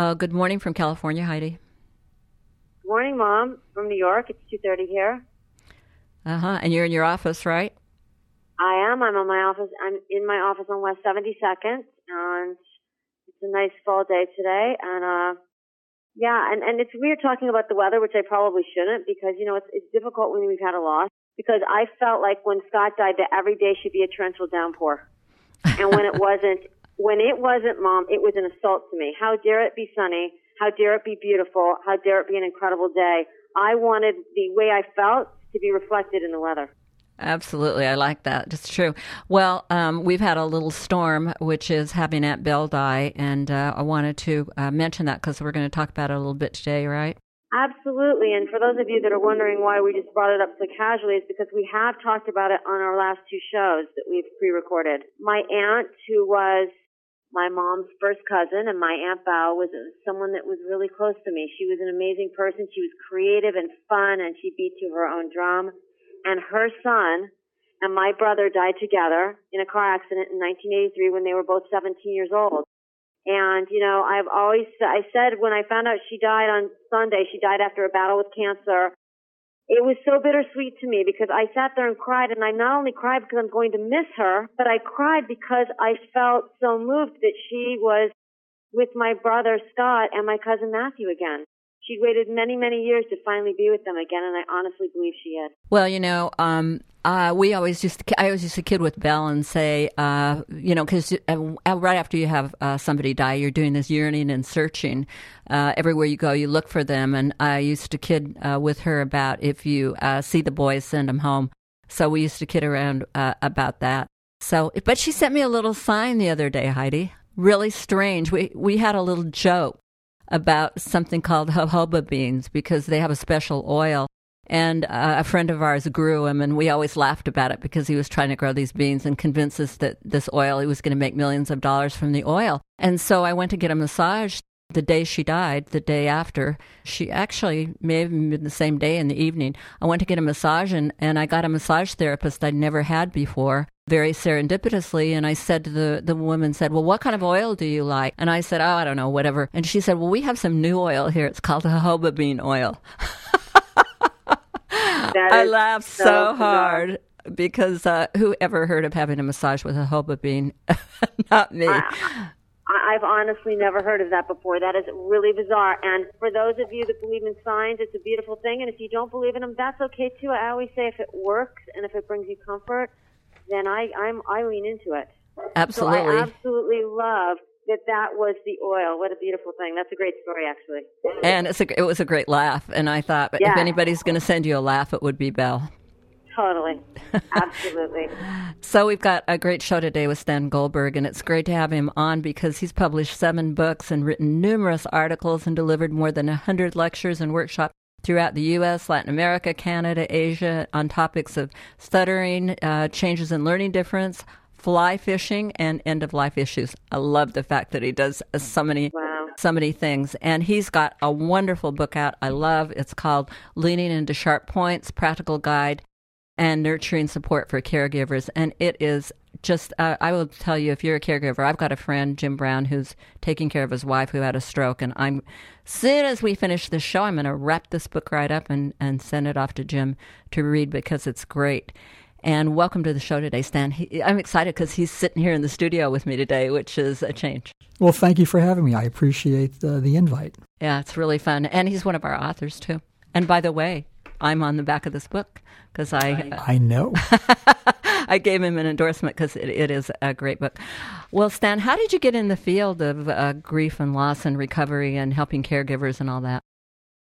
Uh, good morning from California, Heidi. Good morning, Mom. From New York. It's two thirty here. Uh huh. And you're in your office, right? I am. I'm in my office. I'm in my office on West Seventy Second, and it's a nice fall day today. And uh, yeah, and and it's weird talking about the weather, which I probably shouldn't, because you know it's it's difficult when we've had a loss because I felt like when Scott died that every day should be a torrential downpour. And when it wasn't, when it wasn't, Mom, it was an assault to me. How dare it be sunny? How dare it be beautiful? How dare it be an incredible day? I wanted the way I felt to be reflected in the weather. Absolutely, I like that. It's true. Well, um, we've had a little storm, which is having Aunt Belle die, and uh, I wanted to uh, mention that because we're going to talk about it a little bit today, right? Absolutely. And for those of you that are wondering why we just brought it up so casually, it's because we have talked about it on our last two shows that we've pre-recorded. My aunt, who was my mom's first cousin, and my Aunt Belle was someone that was really close to me. She was an amazing person. She was creative and fun, and she beat to her own drum. And her son and my brother died together in a car accident in 1983 when they were both 17 years old. And, you know, I've always, I said when I found out she died on Sunday, she died after a battle with cancer. It was so bittersweet to me because I sat there and cried and I not only cried because I'm going to miss her, but I cried because I felt so moved that she was with my brother Scott and my cousin Matthew again she'd waited many, many years to finally be with them again, and I honestly believe she is. Well, you know, um, uh, we always just I always used to kid with Belle and say, uh, you know, because uh, uh, right after you have uh, somebody die, you're doing this yearning and searching. Uh, everywhere you go, you look for them. And I used to kid with her about if you see the boys, send them home. So we used to kid around about that. So, but she sent me a little sign the other day, Heidi. Really strange. We we had a little joke about something called jojoba beans because they have a special oil. And uh, a friend of ours grew them, and we always laughed about it because he was trying to grow these beans and convince us that this oil, he was going to make millions of dollars from the oil. And so I went to get a massage the day she died, the day after. She actually may have been the same day in the evening. I went to get a massage, and, and I got a massage therapist I'd never had before very serendipitously and I said to the the woman said, "Well, what kind of oil do you like?" And I said, "Oh, I don't know, whatever." And she said, "Well, we have some new oil here. It's called jojoba bean oil." I laughed so, so hard because uh, who ever heard of having a massage with a jojoba bean? Not me. I, I've honestly never heard of that before. That is really bizarre. And for those of you that believe in signs, it's a beautiful thing. And if you don't believe in them, that's okay too. I always say if it works and if it brings you comfort, then I I'm I lean into it. Absolutely. So I absolutely love that that was the oil. What a beautiful thing. That's a great story, actually. And it's a, it was a great laugh. And I thought, yeah. if anybody's going to send you a laugh, it would be Belle. Totally. Absolutely. so we've got a great show today with Stan Goldberg, and it's great to have him on because he's published seven books and written numerous articles and delivered more than 100 lectures and workshops throughout the U.S., Latin America, Canada, Asia on topics of stuttering, uh, changes in learning difference, fly fishing, and end of life issues. I love the fact that he does so many. Wow. So many things. And he's got a wonderful book out I love. It's called Leaning into Sharp Points Practical Guide and Nurturing Support for Caregivers. And it is just, uh, I will tell you, if you're a caregiver, I've got a friend, Jim Brown, who's taking care of his wife who had a stroke. And I'm, soon as we finish this show, I'm going to wrap this book right up and, and send it off to Jim to read because it's great. And welcome to the show today, Stan. He, I'm excited because he's sitting here in the studio with me today, which is a change. Well, thank you for having me. I appreciate uh, the invite. Yeah, it's really fun. And he's one of our authors, too. And by the way, I'm on the back of this book because I I know I gave him an endorsement because it, it is a great book. Well, Stan, how did you get in the field of uh, grief and loss and recovery and helping caregivers and all that?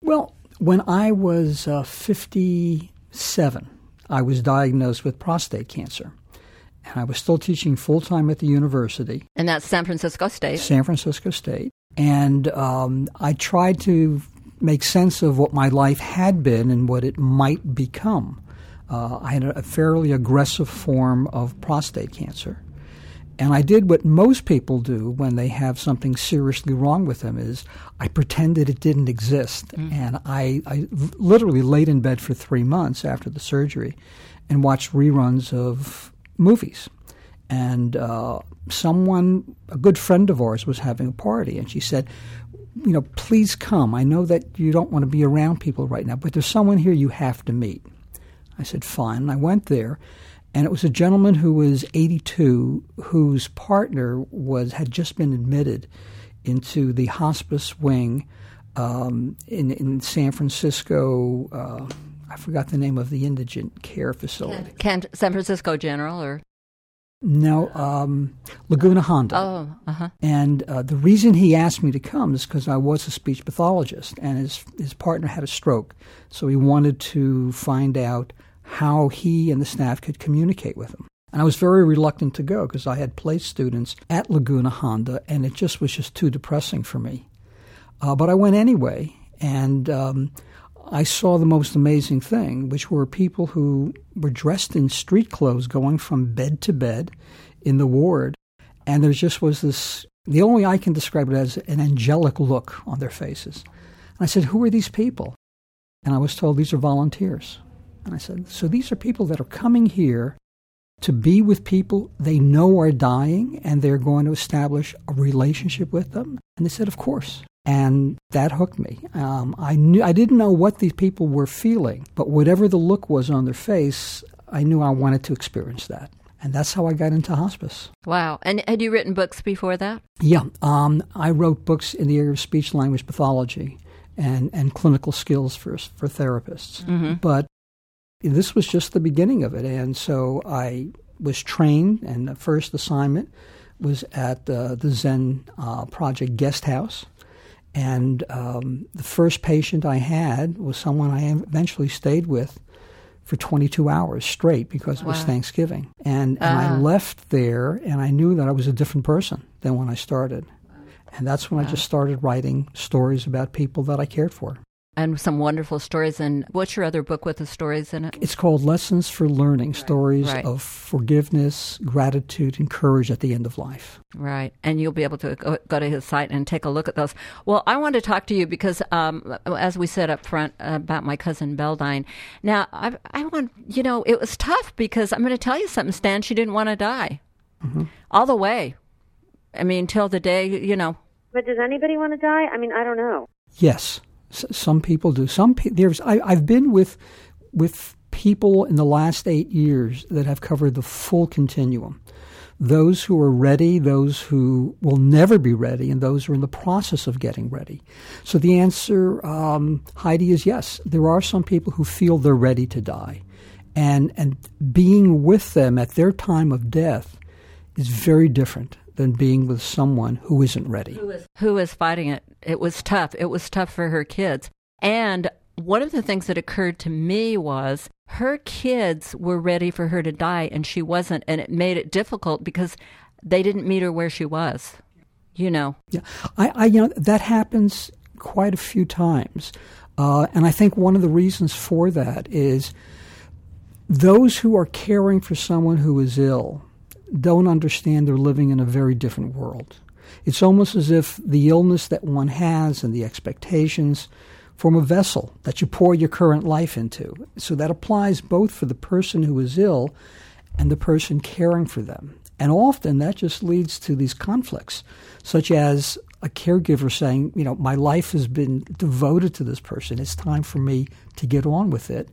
Well, when I was uh, 57, I was diagnosed with prostate cancer. And I was still teaching full time at the university. And that's San Francisco State. San Francisco State. And um, I tried to make sense of what my life had been and what it might become. Uh, I had a fairly aggressive form of prostate cancer. And I did what most people do when they have something seriously wrong with them is I pretended it didn't exist. Mm. And I, I literally laid in bed for three months after the surgery and watched reruns of movies. And uh, someone, a good friend of ours, was having a party, and she said, you know, please come. I know that you don't want to be around people right now, but there's someone here you have to meet. I said, fine. And I went there, and it was a gentleman who was 82, whose partner was had just been admitted into the hospice wing um, in in San Francisco. Uh, I forgot the name of the indigent care facility. Can, San Francisco General or no, um, Laguna Honda. Oh, uh-huh. And uh, the reason he asked me to come is because I was a speech pathologist, and his his partner had a stroke, so he wanted to find out how he and the staff could communicate with him. And I was very reluctant to go because I had placed students at Laguna Honda, and it just was just too depressing for me. Uh, but I went anyway, and um, I saw the most amazing thing, which were people who were dressed in street clothes going from bed to bed in the ward. And there just was this, the only I can describe it as an angelic look on their faces. And I said, Who are these people? And I was told these are volunteers. And I said, So these are people that are coming here to be with people they know are dying and they're going to establish a relationship with them? And they said, Of course and that hooked me. Um, I knew I didn't know what these people were feeling, but whatever the look was on their face, I knew I wanted to experience that, and that's how I got into hospice. Wow! And had you written books before that? Yeah, um, I wrote books in the area of speech language pathology and and clinical skills for for therapists, mm-hmm. but this was just the beginning of it, and so I was trained, and the first assignment was at uh, the Zen uh, Project Guest House and um, the first patient I had was someone I eventually stayed with for 22 hours straight because it wow. was Thanksgiving. And, and uh-huh. I left there and I knew that I was a different person than when I started. And that's when wow. I just started writing stories about people that I cared for and some wonderful stories. And what's your other book with the stories in it? It's called Lessons for Learning right. Stories right. of Forgiveness, Gratitude, and Courage at the End of Life. Right. And you'll be able to go, go to his site and take a look at those. Well, I want to talk to you because, um, as we said up front about my cousin Beldine. Now, I, I want, you know, it was tough because I'm going to tell you something, Stan. She didn't want to die mm-hmm. all the way. I mean, till the day, you know. But does anybody want to die? I mean, I don't know. Yes. S- some people do. Some pe- there's I, I've been with with people in the last eight years that have covered the full continuum. Those who are ready, those who will never be ready, and those who are in the process of getting ready. So the answer, um, Heidi, is yes. There are some people who feel they're ready to die, and and being with them at their time of death is very different than being with someone who isn't ready. Who is, who is fighting it? It was tough. It was tough for her kids. And one of the things that occurred to me was her kids were ready for her to die and she wasn't. And it made it difficult because they didn't meet her where she was, you know. Yeah. I, I you know, that happens quite a few times. Uh, and I think one of the reasons for that is those who are caring for someone who is ill don't understand they're living in a very different world. It's almost as if the illness that one has and the expectations form a vessel that you pour your current life into. So that applies both for the person who is ill and the person caring for them. And often that just leads to these conflicts, such as a caregiver saying, you know, my life has been devoted to this person. It's time for me to get on with it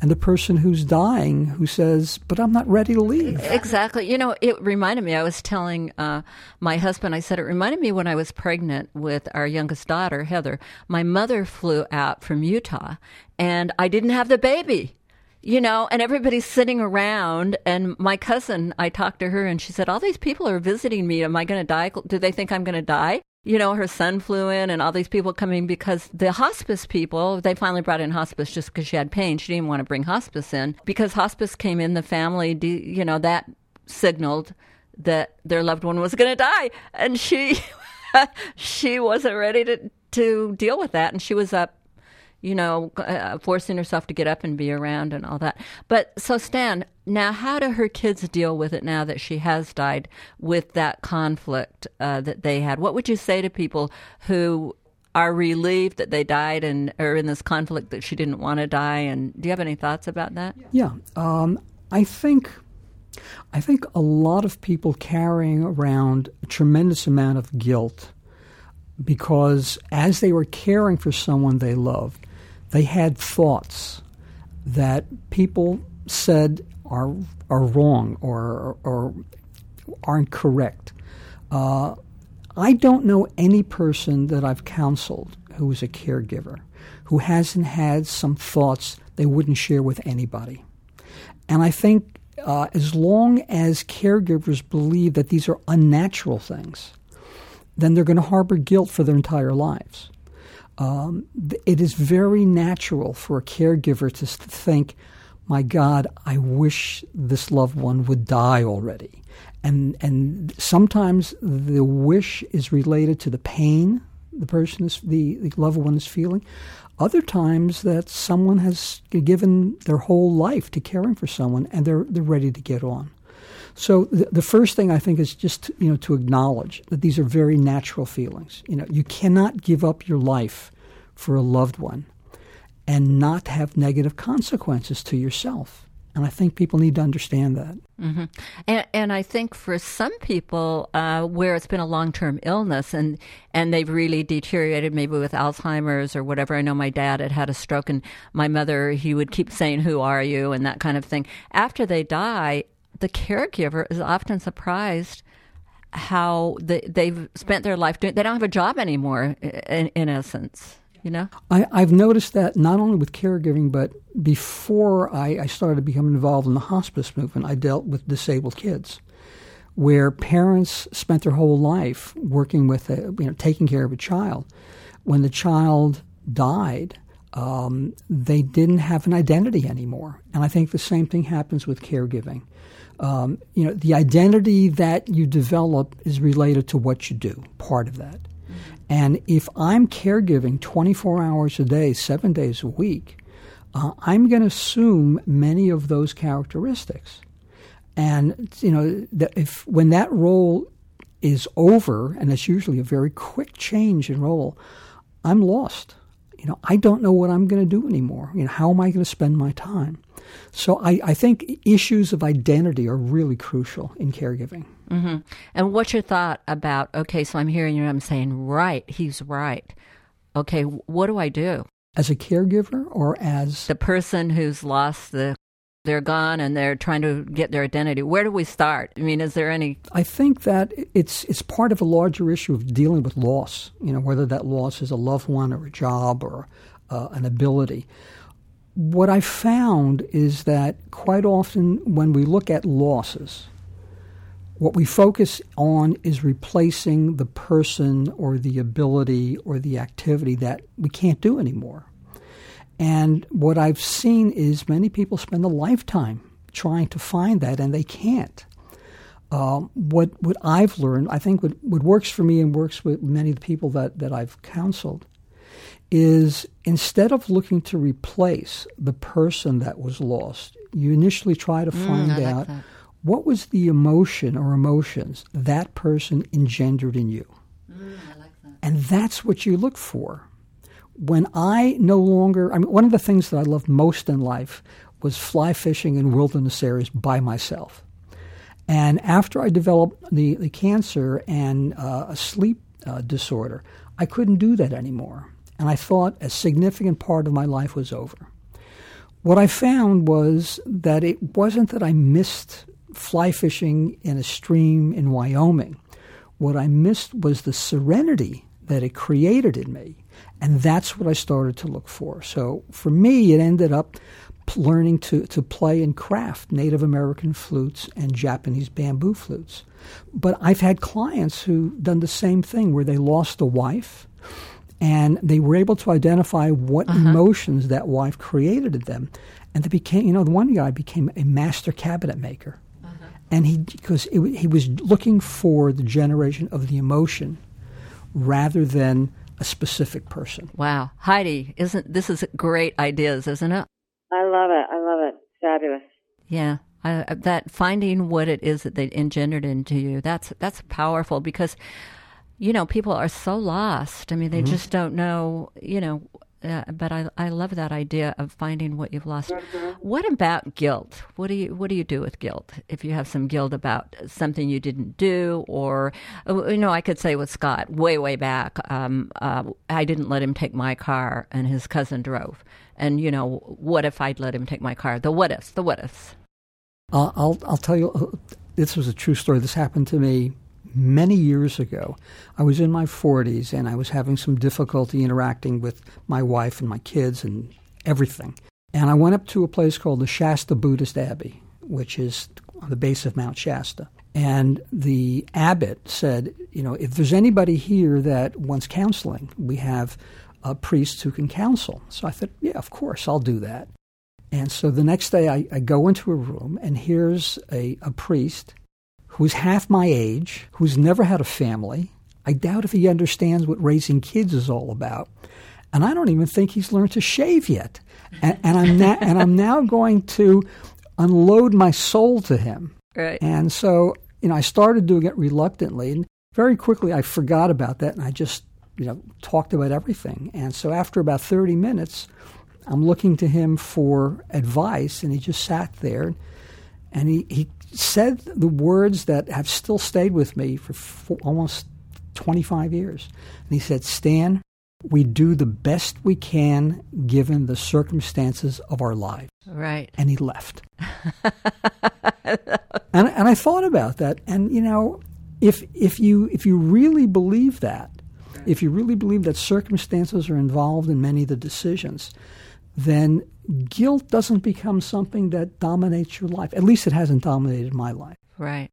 and the person who's dying who says, "But I'm not ready to leave." Exactly. You know, it reminded me. I was telling uh, my husband. I said it reminded me when I was pregnant with our youngest daughter, Heather. My mother flew out from Utah, and I didn't have the baby. You know, and everybody's sitting around, and my cousin, I talked to her, and she said, "All these people are visiting me. Am I going to die? Do they think I'm going to die?" You know, her son flew in and all these people coming because the hospice people, they finally brought in hospice just because she had pain. She didn't want to bring hospice in because hospice came in, the family, you know, that signaled that their loved one was going to die. And she she wasn't ready to to deal with that, and she was up you know, uh, forcing herself to get up and be around and all that. But so, Stan, now how do her kids deal with it now that she has died with that conflict uh, that they had? What would you say to people who are relieved that they died and are in this conflict that she didn't want to die? And do you have any thoughts about that? Yeah, um, I think. I think a lot of people carrying around a tremendous amount of guilt because as they were caring for someone they loved, they had thoughts that people said are are wrong or or aren't correct. Uh, I don't know any person that I've counseled who is a caregiver who hasn't had some thoughts they wouldn't share with anybody. And I think uh, as long as caregivers believe that these are unnatural things, then they're going to harbor guilt for their entire lives um, it is very natural for a caregiver to think, my God, I wish this loved one would die already. And, and sometimes the wish is related to the pain the person is, the, the loved one is feeling. Other times that someone has given their whole life to caring for someone and they're, they're ready to get on. So the, the, first thing I think is just you know to acknowledge that these are very natural feelings. You know, you cannot give up your life for a loved one and not have negative consequences to yourself. And I think people need to understand that. Mm-hmm. And, and, I think for some people uh, where it's been a long term illness and, and they've really deteriorated, maybe with Alzheimer's or whatever. I know my dad had had a stroke, and my mother, he would keep saying, Who are you? and that kind of thing. After they die, the caregiver is often surprised how they, they've spent their life doing they don't have a job anymore in, in essence you know? I, have noticed that not only with caregiving but before I, I started becoming involved in the hospice movement i dealt with disabled kids where parents spent their whole life working with a, you know taking care of a child. When the child died um, they didn't have an identity anymore. And i think the same thing happens with caregiving um, you know, the identity that you develop is related to what you do, part of that. And if I'm caregiving 24 hours a day, seven days a week, uh, I'm going to assume many of those characteristics. And, you know, if when that role is over, and it's usually a very quick change in role, I'm lost. You know, I don't know what I'm going to do anymore. You know, how am I going to spend my time? So I, I think issues of identity are really crucial in caregiving. Mm-hmm. And what's your thought about, okay, so I'm hearing you, I'm saying, right, he's right. Okay, what do I do? As a caregiver or as. The person who's lost the they're gone and they're trying to get their identity. Where do we start? I mean, is there any? I think that it's it's part of a larger issue of dealing with loss. You know, whether that loss is a loved one or a job or uh, an ability what I found is that quite often when we look at losses, what we focus on is replacing the person or the ability or the activity that we can't do anymore. And what I've seen is many people spend a lifetime trying to find that and they can't. Uh, what what I've learned, I think what, what works for me and works with many of the people that, that I've counseled, is instead of looking to replace the person that was lost, you initially try to mm, find mm, out like what was the emotion or emotions that person engendered in you. Mm, like that. And that's what you look for. When I no longer, I mean, one of the things that I loved most in life was fly fishing in wilderness areas by myself. And after I developed the, the cancer and uh, a sleep uh, disorder, I couldn't do that anymore and I thought a significant part of my life was over. What I found was that it wasn't that I missed fly fishing in a stream in Wyoming. What I missed was the serenity that it created in me. And that's what I started to look for. So for me, it ended up learning to, to play and craft Native American flutes and Japanese bamboo flutes. But I've had clients who've done the same thing where they lost a wife and they were able to identify what uh-huh. emotions that wife created in them. And they became, you know, the one guy became a master cabinet maker. Uh-huh. And he, because it, he was looking for the generation of the emotion rather than a specific person. Wow. Heidi, isn't this is great ideas, isn't it? I love it. I love it. Fabulous. Yeah. I, that finding what it is that they engendered into you that's that's powerful because you know people are so lost i mean they mm-hmm. just don't know you know uh, but I, I love that idea of finding what you've lost. Mm-hmm. What about guilt? What do you what do you do with guilt? If you have some guilt about something you didn't do, or uh, you know, I could say with Scott way way back, um, uh, I didn't let him take my car, and his cousin drove. And you know, what if I'd let him take my car? The what ifs, the what ifs. Uh, I'll I'll tell you. Uh, this was a true story. This happened to me many years ago. I was in my 40s and I was having some difficulty interacting with my wife and my kids and everything. And I went up to a place called the Shasta Buddhist Abbey, which is on the base of Mount Shasta. And the abbot said, you know, if there's anybody here that wants counseling, we have uh, a priest who can counsel. So I thought, yeah, of course, I'll do that. And so the next day I, I go into a room and here's a, a priest who's half my age, who's never had a family. I doubt if he understands what raising kids is all about. And I don't even think he's learned to shave yet. And, and I'm, na- and I'm now going to unload my soul to him. Right. And so, you know, I started doing it reluctantly. And very quickly I forgot about that and I just, you know, talked about everything. And so after about 30 minutes, I'm looking to him for advice, and he just sat there and he, he said the words that have still stayed with me for four, almost 25 years. And he said, Stan, we do the best we can given the circumstances of our lives. Right. And he left. and, and I thought about that. And, you know, if, if, you, if you really believe that, if you really believe that circumstances are involved in many of the decisions, then guilt doesn't become something that dominates your life. At least it hasn't dominated my life. Right.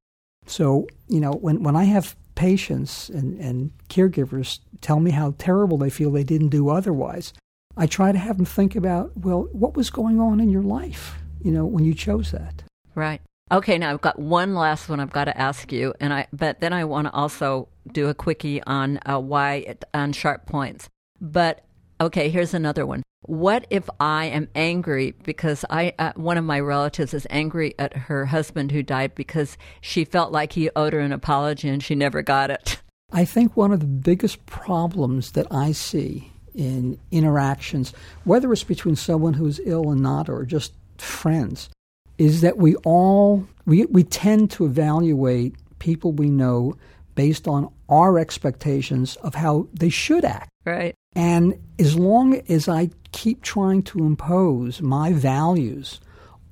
So, you know, when, when I have patients and, and caregivers tell me how terrible they feel they didn't do otherwise, I try to have them think about, well, what was going on in your life, you know, when you chose that? Right. Okay, now I've got one last one I've got to ask you, and I but then I want to also do a quickie on uh, why on sharp points. But okay, here's another one. What if I am angry because I uh, one of my relatives is angry at her husband who died because she felt like he owed her an apology and she never got it? I think one of the biggest problems that I see in interactions, whether it's between someone who's ill and not or just friends, is that we all we, we tend to evaluate people we know based on our expectations of how they should act. Right. And as long as I keep trying to impose my values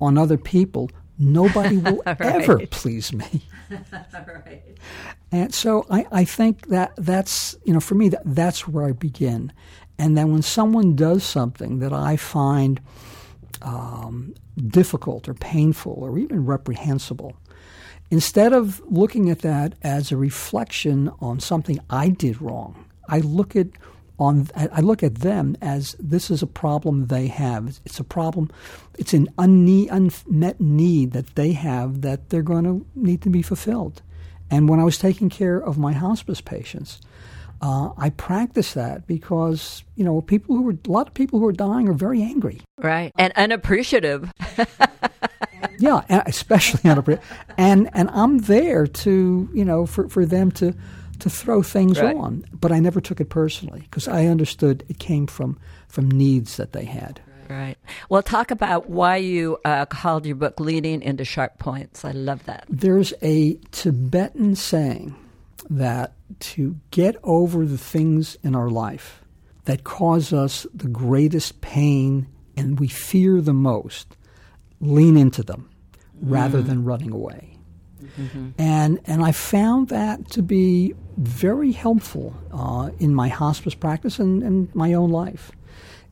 on other people, nobody will right. ever please me. right. And so I, I think that that's, you know, for me, that, that's where I begin. And then when someone does something that I find um, difficult or painful or even reprehensible, instead of looking at that as a reflection on something I did wrong, I look at on I look at them as this is a problem they have. It's a problem. It's an unmet need that they have that they're going to need to be fulfilled. And when I was taking care of my hospice patients, uh, I practiced that because you know people who were a lot of people who are dying are very angry, right, and unappreciative. yeah, especially unappreciative. And and I'm there to you know for for them to to throw things right. on, but I never took it personally because I understood it came from from needs that they had. Right. Well, talk about why you uh, called your book "Leaning into Sharp Points." I love that. There's a Tibetan saying that to get over the things in our life that cause us the greatest pain and we fear the most, lean into them rather mm. than running away. Mm-hmm. And and I found that to be very helpful uh, in my hospice practice and, and my own life.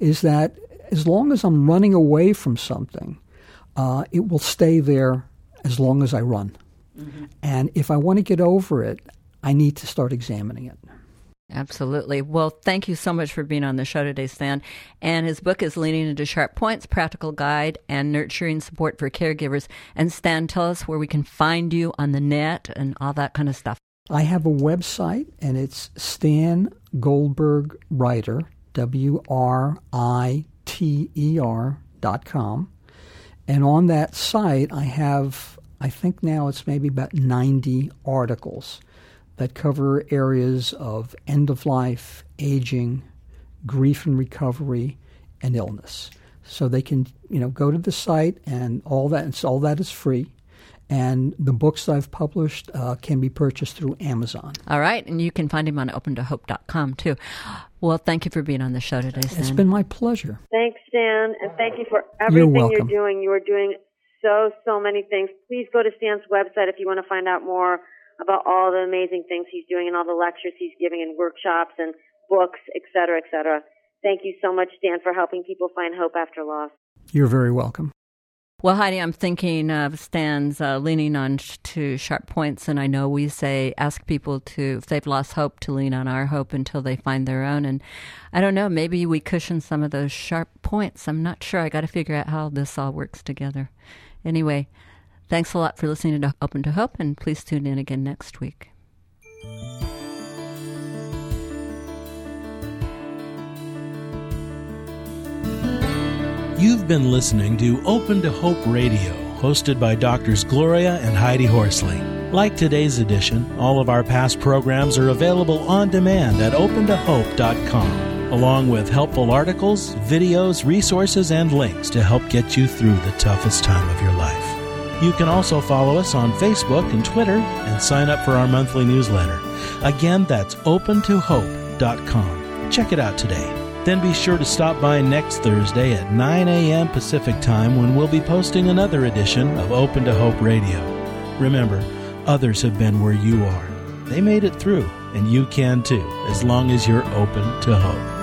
Is that as long as I'm running away from something, uh, it will stay there as long as I run. Mm-hmm. And if I want to get over it, I need to start examining it. Absolutely. Well, thank you so much for being on the show today, Stan. And his book is Leaning into Sharp Points Practical Guide and Nurturing Support for Caregivers. And Stan, tell us where we can find you on the net and all that kind of stuff. I have a website, and it's Stan Goldberg Writer, W R I T E R dot com. And on that site, I have, I think now it's maybe about 90 articles that cover areas of end of life, aging, grief and recovery, and illness. So they can, you know, go to the site and all that, and all that is free. And the books I've published uh, can be purchased through Amazon. All right, and you can find him on opentohope.com too. Well, thank you for being on the show today, Stan. It's been my pleasure. Thanks, Stan, and thank you for everything You're you're, welcome. doing. You are doing so, so many things. Please go to Stan's website if you want to find out more about all the amazing things he's doing and all the lectures he's giving and workshops and books, et cetera, et cetera. Thank you so much, Stan, for helping people find hope after loss. You're very welcome. Well, Heidi, I'm thinking of Stan's uh, leaning on sh- to sharp points, and I know we say ask people to, if they've lost hope, to lean on our hope until they find their own. And I don't know, maybe we cushion some of those sharp points. I'm not sure. I got to figure out how this all works together. Anyway, thanks a lot for listening to Open to Hope, and please tune in again next week. You've been listening to Open to Hope Radio, hosted by Doctors Gloria and Heidi Horsley. Like today's edition, all of our past programs are available on demand at opentohope.com, along with helpful articles, videos, resources, and links to help get you through the toughest time of your life. You can also follow us on Facebook and Twitter and sign up for our monthly newsletter. Again, that's opentohope.com. Check it out today. Then be sure to stop by next Thursday at 9 a.m. Pacific Time when we'll be posting another edition of Open to Hope Radio. Remember, others have been where you are. They made it through, and you can too, as long as you're open to hope.